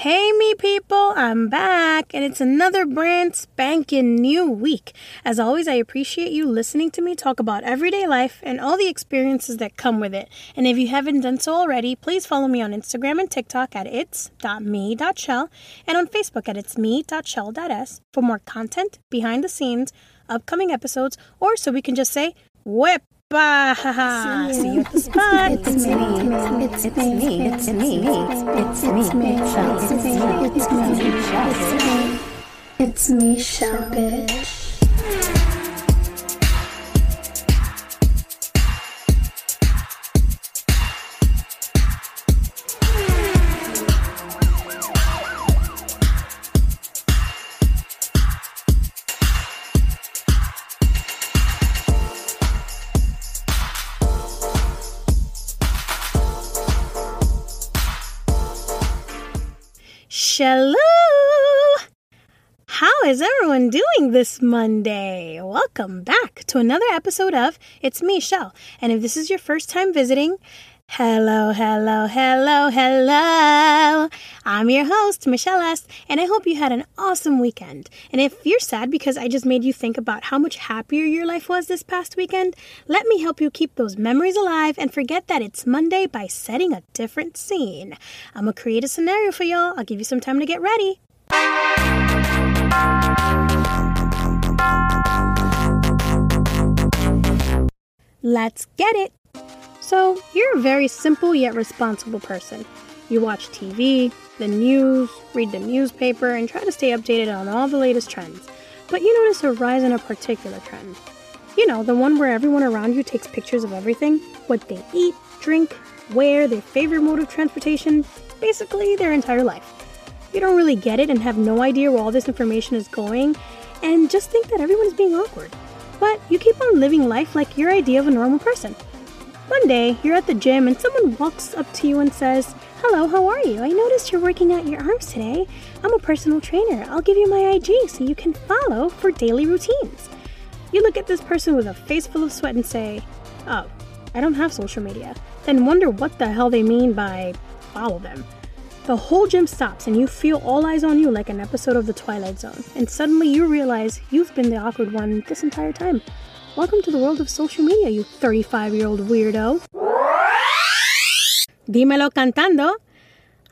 Hey, me people, I'm back, and it's another brand spanking new week. As always, I appreciate you listening to me talk about everyday life and all the experiences that come with it. And if you haven't done so already, please follow me on Instagram and TikTok at its.me.shell and on Facebook at itsme.shell.s for more content, behind the scenes, upcoming episodes, or so we can just say, whip Spaß. It's me, it's me, it's me, it's me, it's me, it's me, it's me, it's me, doing this Monday? Welcome back to another episode of It's Me, Shell. And if this is your first time visiting, hello, hello, hello, hello. I'm your host, Michelle S., and I hope you had an awesome weekend. And if you're sad because I just made you think about how much happier your life was this past weekend, let me help you keep those memories alive and forget that it's Monday by setting a different scene. I'm gonna create a scenario for y'all. I'll give you some time to get ready. Let's get it. So, you're a very simple yet responsible person. You watch TV, the news, read the newspaper, and try to stay updated on all the latest trends. But you notice a rise in a particular trend. You know, the one where everyone around you takes pictures of everything what they eat, drink, wear, their favorite mode of transportation, basically their entire life. You don't really get it and have no idea where all this information is going, and just think that everyone is being awkward. But you keep on living life like your idea of a normal person. One day, you're at the gym and someone walks up to you and says, Hello, how are you? I noticed you're working out your arms today. I'm a personal trainer. I'll give you my IG so you can follow for daily routines. You look at this person with a face full of sweat and say, Oh, I don't have social media. Then wonder what the hell they mean by follow them. The whole gym stops and you feel all eyes on you like an episode of The Twilight Zone. And suddenly you realize you've been the awkward one this entire time. Welcome to the world of social media, you 35 year old weirdo. Dímelo cantando.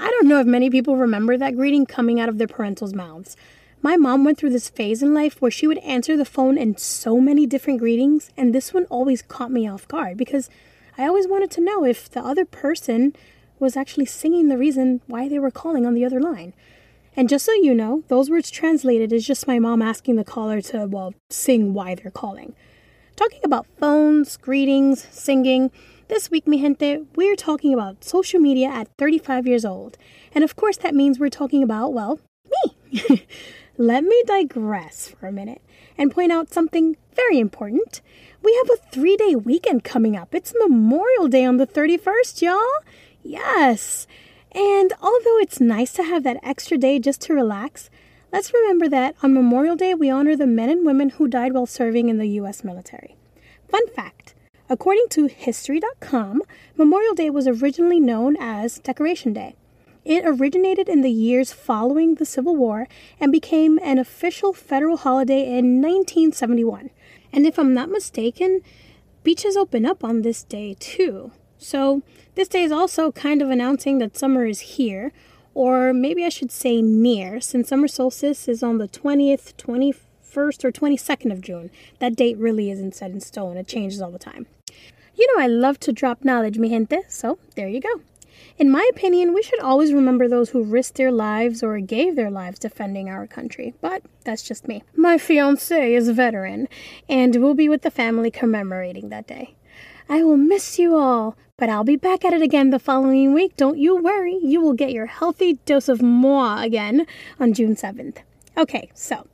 I don't know if many people remember that greeting coming out of their parentals' mouths. My mom went through this phase in life where she would answer the phone in so many different greetings, and this one always caught me off guard because I always wanted to know if the other person was actually singing the reason why they were calling on the other line. And just so you know, those words translated is just my mom asking the caller to, well, sing why they're calling. Talking about phones, greetings, singing, this week, mi gente, we're talking about social media at 35 years old. And of course, that means we're talking about, well, me. Let me digress for a minute and point out something very important. We have a three day weekend coming up. It's Memorial Day on the 31st, y'all. Yes. And although it's nice to have that extra day just to relax, let's remember that on Memorial Day we honor the men and women who died while serving in the U.S. military. Fun fact according to History.com, Memorial Day was originally known as Decoration Day. It originated in the years following the Civil War and became an official federal holiday in 1971. And if I'm not mistaken, beaches open up on this day too. So, this day is also kind of announcing that summer is here, or maybe I should say near, since summer solstice is on the 20th, 21st, or 22nd of June. That date really isn't set in stone, it changes all the time. You know, I love to drop knowledge, mi gente, so there you go. In my opinion, we should always remember those who risked their lives or gave their lives defending our country, but that's just me. My fiance is a veteran, and will be with the family commemorating that day. I will miss you all, but I'll be back at it again the following week. Don't you worry, you will get your healthy dose of moi again on June 7th. Okay, so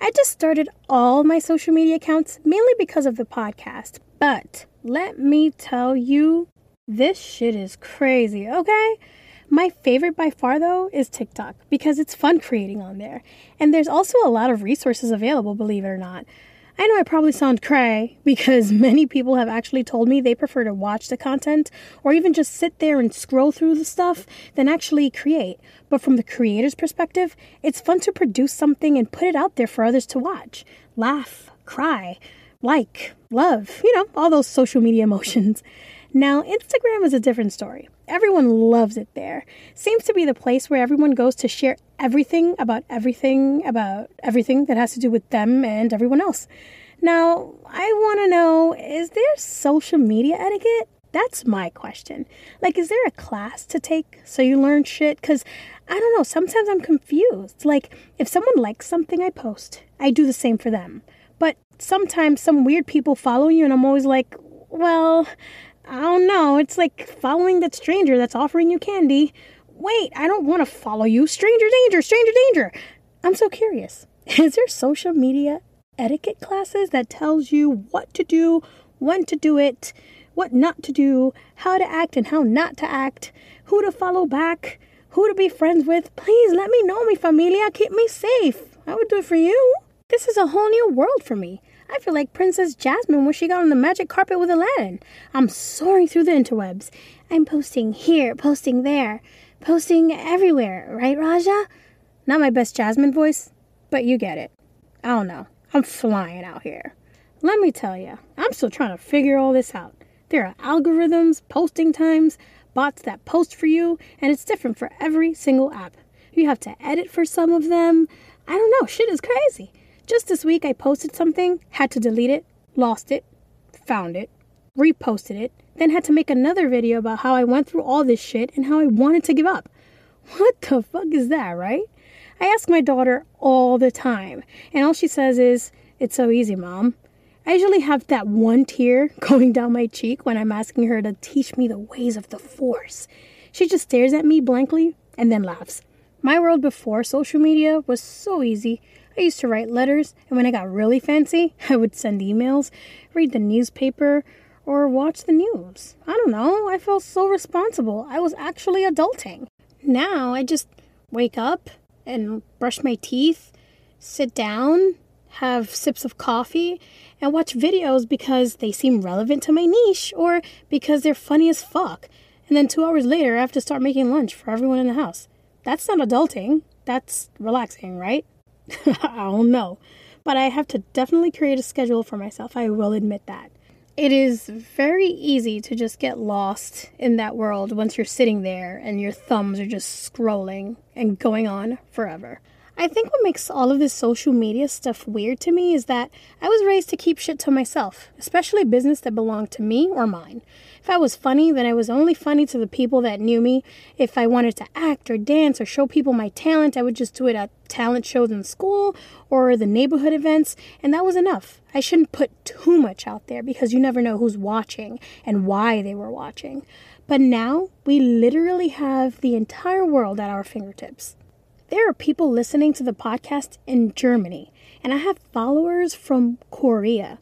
I just started all my social media accounts mainly because of the podcast, but let me tell you, this shit is crazy, okay? My favorite by far, though, is TikTok because it's fun creating on there. And there's also a lot of resources available, believe it or not. I know I probably sound cray because many people have actually told me they prefer to watch the content or even just sit there and scroll through the stuff than actually create. But from the creator's perspective, it's fun to produce something and put it out there for others to watch, laugh, cry, like, love, you know, all those social media emotions. Now, Instagram is a different story. Everyone loves it there. Seems to be the place where everyone goes to share everything about everything about everything that has to do with them and everyone else. Now, I want to know is there social media etiquette? That's my question. Like, is there a class to take so you learn shit? Because I don't know, sometimes I'm confused. Like, if someone likes something I post, I do the same for them. But sometimes some weird people follow you, and I'm always like, well, I don't know. It's like following that stranger that's offering you candy. Wait, I don't want to follow you. Stranger danger, stranger danger. I'm so curious. Is there social media etiquette classes that tells you what to do, when to do it, what not to do, how to act and how not to act, who to follow back, who to be friends with? Please let me know, mi familia. Keep me safe. I would do it for you. This is a whole new world for me. I feel like Princess Jasmine when she got on the magic carpet with Aladdin. I'm soaring through the interwebs. I'm posting here, posting there, posting everywhere, right, Rajah? Not my best Jasmine voice, but you get it. I don't know. I'm flying out here. Let me tell you, I'm still trying to figure all this out. There are algorithms, posting times, bots that post for you, and it's different for every single app. You have to edit for some of them. I don't know, shit is crazy. Just this week, I posted something, had to delete it, lost it, found it, reposted it, then had to make another video about how I went through all this shit and how I wanted to give up. What the fuck is that, right? I ask my daughter all the time, and all she says is, It's so easy, mom. I usually have that one tear going down my cheek when I'm asking her to teach me the ways of the Force. She just stares at me blankly and then laughs. My world before social media was so easy. I used to write letters, and when I got really fancy, I would send emails, read the newspaper, or watch the news. I don't know, I felt so responsible. I was actually adulting. Now I just wake up and brush my teeth, sit down, have sips of coffee, and watch videos because they seem relevant to my niche or because they're funny as fuck. And then two hours later, I have to start making lunch for everyone in the house. That's not adulting. That's relaxing, right? I don't know. But I have to definitely create a schedule for myself. I will admit that. It is very easy to just get lost in that world once you're sitting there and your thumbs are just scrolling and going on forever. I think what makes all of this social media stuff weird to me is that I was raised to keep shit to myself, especially business that belonged to me or mine. If I was funny, then I was only funny to the people that knew me. If I wanted to act or dance or show people my talent, I would just do it at talent shows in school or the neighborhood events, and that was enough. I shouldn't put too much out there because you never know who's watching and why they were watching. But now we literally have the entire world at our fingertips. There are people listening to the podcast in Germany, and I have followers from Korea.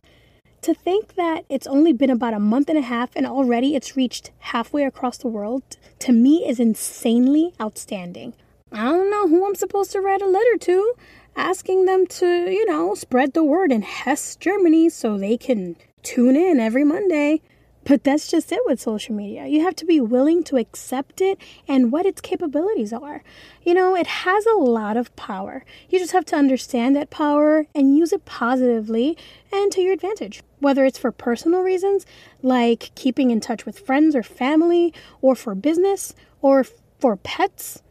To think that it's only been about a month and a half and already it's reached halfway across the world, to me is insanely outstanding. I don't know who I'm supposed to write a letter to, asking them to, you know, spread the word in Hesse, Germany so they can tune in every Monday. But that's just it with social media. You have to be willing to accept it and what its capabilities are. You know, it has a lot of power. You just have to understand that power and use it positively and to your advantage. Whether it's for personal reasons, like keeping in touch with friends or family, or for business, or for pets,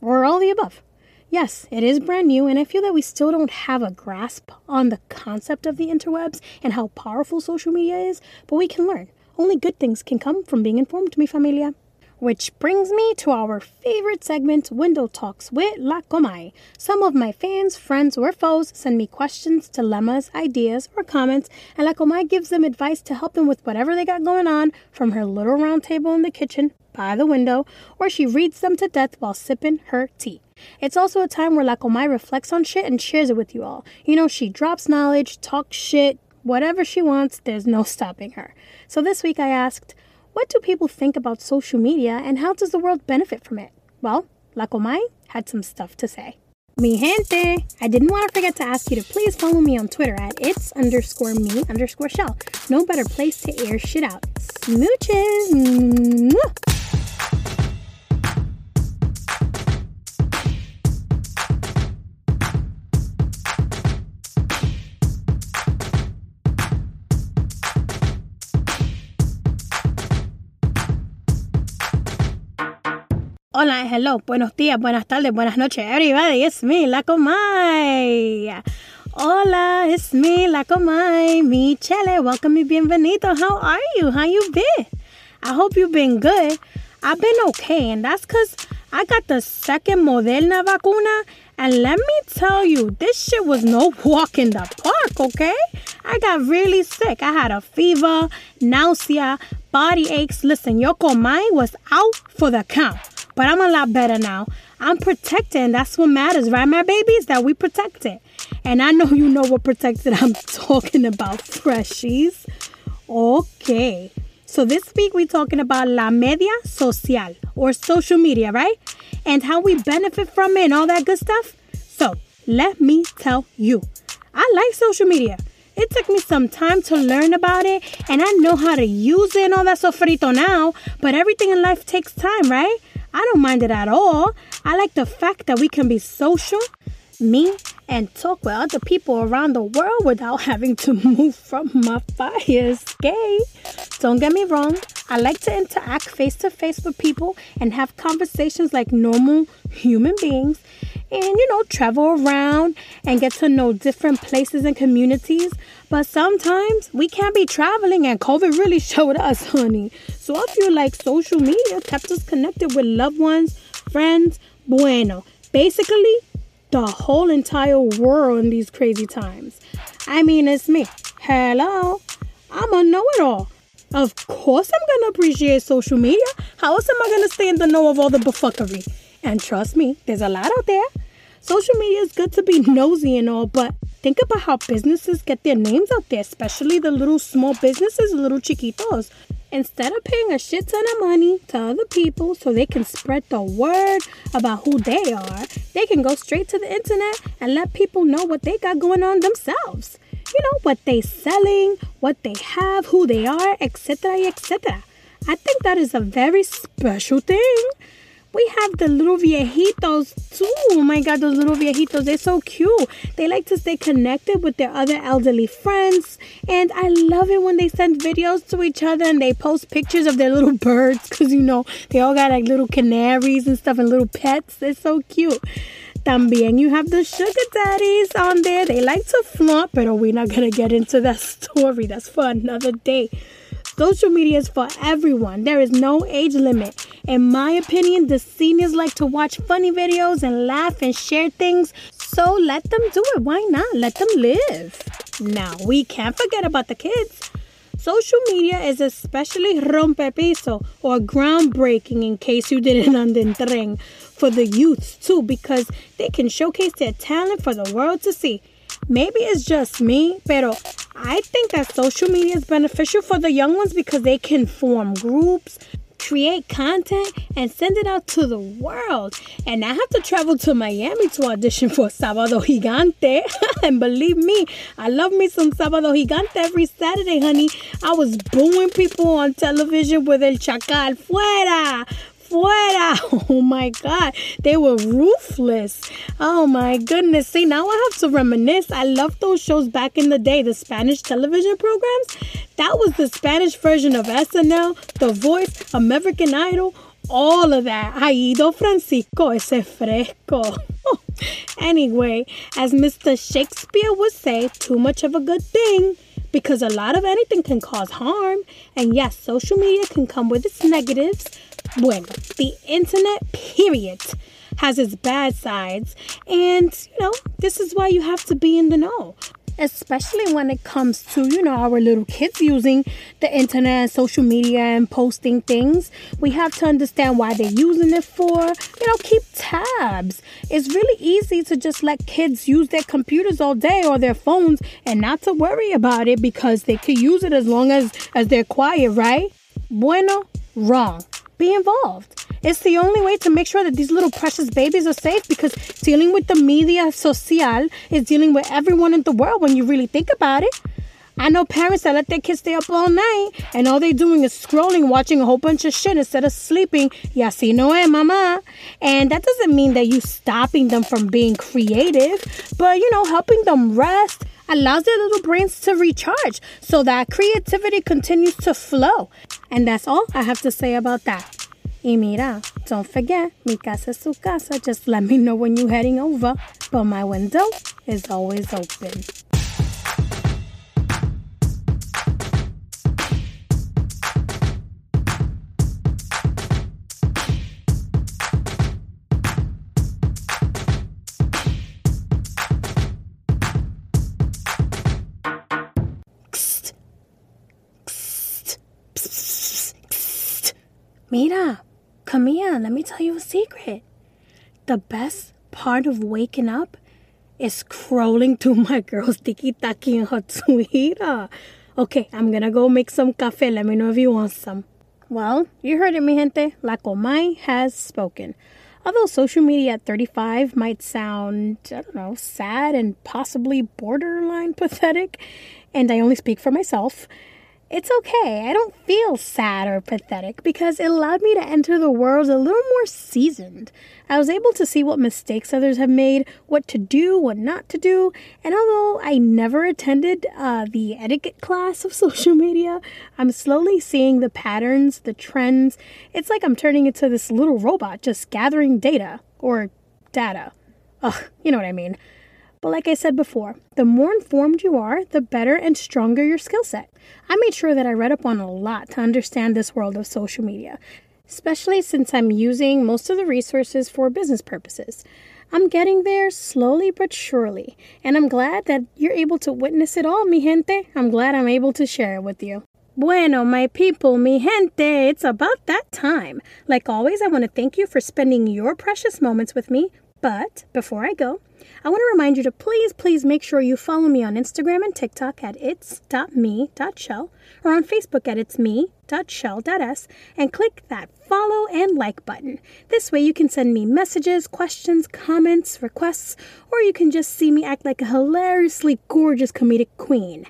or all the above. Yes, it is brand new, and I feel that we still don't have a grasp on the concept of the interwebs and how powerful social media is, but we can learn. Only good things can come from being informed, mi familia. Which brings me to our favorite segment, Window Talks with La Comay. Some of my fans, friends, or foes send me questions, dilemmas, ideas, or comments, and La Comay gives them advice to help them with whatever they got going on from her little round table in the kitchen by the window, or she reads them to death while sipping her tea. It's also a time where La Comay reflects on shit and shares it with you all. You know, she drops knowledge, talks shit, Whatever she wants, there's no stopping her. So this week I asked, what do people think about social media and how does the world benefit from it? Well, La Comay had some stuff to say. Mi gente, I didn't want to forget to ask you to please follow me on Twitter at it's underscore me underscore shell. No better place to air shit out. Smooches! Hola, hello, buenos días, buenas tardes, buenas noches, everybody. It's me, La Comay. Hola, it's me, La Comay. Mi chele, welcome y bienvenido. How are you? How you been? I hope you've been good. I've been okay, and that's because I got the second Moderna vacuna. And let me tell you, this shit was no walk in the park, okay? I got really sick. I had a fever, nausea, body aches. Listen, your Comay was out for the count. But I'm a lot better now. I'm protected, and that's what matters, right, my babies? That we protect it. And I know you know what protected I'm talking about, freshies. Okay. So this week we're talking about la media social or social media, right? And how we benefit from it and all that good stuff. So let me tell you, I like social media. It took me some time to learn about it, and I know how to use it and all that sofrito now, but everything in life takes time, right? I don't mind it at all. I like the fact that we can be social, me, and talk with other people around the world without having to move from my fire escape. Don't get me wrong, I like to interact face to face with people and have conversations like normal human beings and, you know, travel around and get to know different places and communities. But sometimes we can't be traveling, and COVID really showed us, honey. So I feel like social media kept us connected with loved ones, friends, bueno. Basically, the whole entire world in these crazy times. I mean, it's me. Hello. I'm a know it all. Of course, I'm gonna appreciate social media. How else am I gonna stay in the know of all the buffookery? And trust me, there's a lot out there. Social media is good to be nosy and all, but think about how businesses get their names out there, especially the little small businesses, little chiquitos. Instead of paying a shit ton of money to other people so they can spread the word about who they are, they can go straight to the internet and let people know what they got going on themselves. You know, what they selling, what they have, who they are, etc., etc. I think that is a very special thing. We have the little viejitos too. Oh my god, those little viejitos, they're so cute. They like to stay connected with their other elderly friends. And I love it when they send videos to each other and they post pictures of their little birds because you know, they all got like little canaries and stuff and little pets. They're so cute. También you have the sugar daddies on there. They like to flaunt, but we're not gonna get into that story. That's for another day. Social media is for everyone. There is no age limit. In my opinion, the seniors like to watch funny videos and laugh and share things. So let them do it. Why not? Let them live. Now, we can't forget about the kids. Social media is especially rompepiso or groundbreaking in case you didn't understand for the youths too because they can showcase their talent for the world to see. Maybe it's just me, pero I think that social media is beneficial for the young ones because they can form groups, create content, and send it out to the world. And I have to travel to Miami to audition for Sábado Gigante. and believe me, I love me some Sábado Gigante every Saturday, honey. I was booing people on television with El Chacal fuera fuera. Oh my God. They were ruthless. Oh my goodness. See, now I have to reminisce. I loved those shows back in the day, the Spanish television programs. That was the Spanish version of SNL, The Voice, American Idol, all of that. Aido Francisco, ese fresco. anyway, as Mr. Shakespeare would say, too much of a good thing because a lot of anything can cause harm. And yes, social media can come with its negatives, Bueno, the internet, period, has its bad sides. And, you know, this is why you have to be in the know. Especially when it comes to, you know, our little kids using the internet and social media and posting things. We have to understand why they're using it for. You know, keep tabs. It's really easy to just let kids use their computers all day or their phones and not to worry about it because they could use it as long as, as they're quiet, right? Bueno, wrong be involved. It's the only way to make sure that these little precious babies are safe because dealing with the media social is dealing with everyone in the world when you really think about it. I know parents that let their kids stay up all night and all they're doing is scrolling, watching a whole bunch of shit instead of sleeping. Ya si no eh, mama. And that doesn't mean that you stopping them from being creative, but you know, helping them rest allows their little brains to recharge so that creativity continues to flow. And that's all I have to say about that. Y mira, don't forget, mi casa es su casa. Just let me know when you're heading over. But my window is always open. Mira, come here. Let me tell you a secret. The best part of waking up is scrolling through my girl's tiki taki and her Twitter. Okay, I'm gonna go make some cafe. Let me know if you want some. Well, you heard it, mi gente. La Comay has spoken. Although social media at 35 might sound, I don't know, sad and possibly borderline pathetic, and I only speak for myself, it's okay. I don't feel sad or pathetic because it allowed me to enter the world a little more seasoned. I was able to see what mistakes others have made, what to do, what not to do, and although I never attended uh, the etiquette class of social media, I'm slowly seeing the patterns, the trends. It's like I'm turning into this little robot just gathering data or data. Ugh, you know what I mean. But like I said before, the more informed you are, the better and stronger your skill set. I made sure that I read up on a lot to understand this world of social media, especially since I'm using most of the resources for business purposes. I'm getting there slowly but surely, and I'm glad that you're able to witness it all, mi gente. I'm glad I'm able to share it with you. Bueno, my people, mi gente, it's about that time. Like always, I want to thank you for spending your precious moments with me. But before I go, I want to remind you to please, please make sure you follow me on Instagram and TikTok at its.me.shell or on Facebook at itsme.shell.s and click that follow and like button. This way you can send me messages, questions, comments, requests, or you can just see me act like a hilariously gorgeous comedic queen.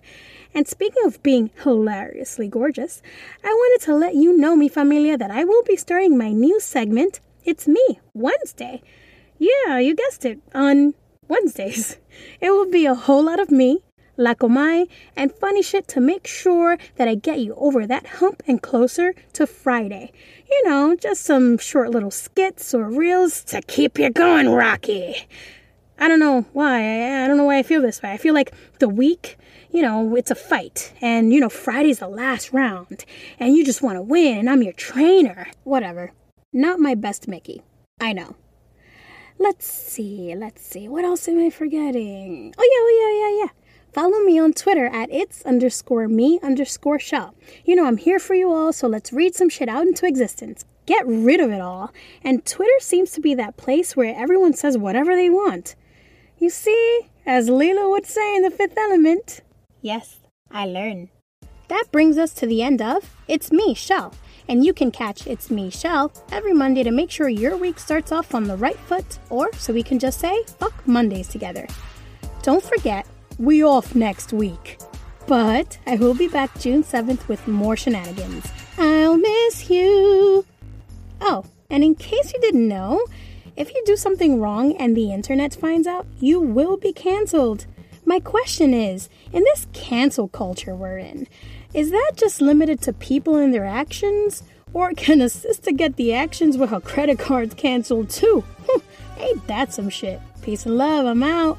And speaking of being hilariously gorgeous, I wanted to let you know, mi familia, that I will be starting my new segment, It's Me, Wednesday. Yeah, you guessed it, on Wednesdays. It will be a whole lot of me, La Comay, and funny shit to make sure that I get you over that hump and closer to Friday. You know, just some short little skits or reels to keep you going, Rocky. I don't know why. I don't know why I feel this way. I feel like the week, you know, it's a fight. And, you know, Friday's the last round. And you just want to win, and I'm your trainer. Whatever. Not my best Mickey. I know. Let's see, let's see. What else am I forgetting? Oh, yeah, oh, yeah, yeah, yeah. Follow me on Twitter at it's underscore me underscore shell. You know, I'm here for you all, so let's read some shit out into existence. Get rid of it all. And Twitter seems to be that place where everyone says whatever they want. You see, as Leeloo would say in the fifth element, yes, I learn. That brings us to the end of It's Me, Shell. And you can catch It's Me, Shell, every Monday to make sure your week starts off on the right foot, or so we can just say, fuck Mondays together. Don't forget, we off next week. But I will be back June 7th with more shenanigans. I'll miss you. Oh, and in case you didn't know, if you do something wrong and the internet finds out, you will be canceled. My question is in this cancel culture we're in, is that just limited to people and their actions? Or can a sister get the actions with her credit cards canceled too? Ain't that some shit? Peace and love, I'm out.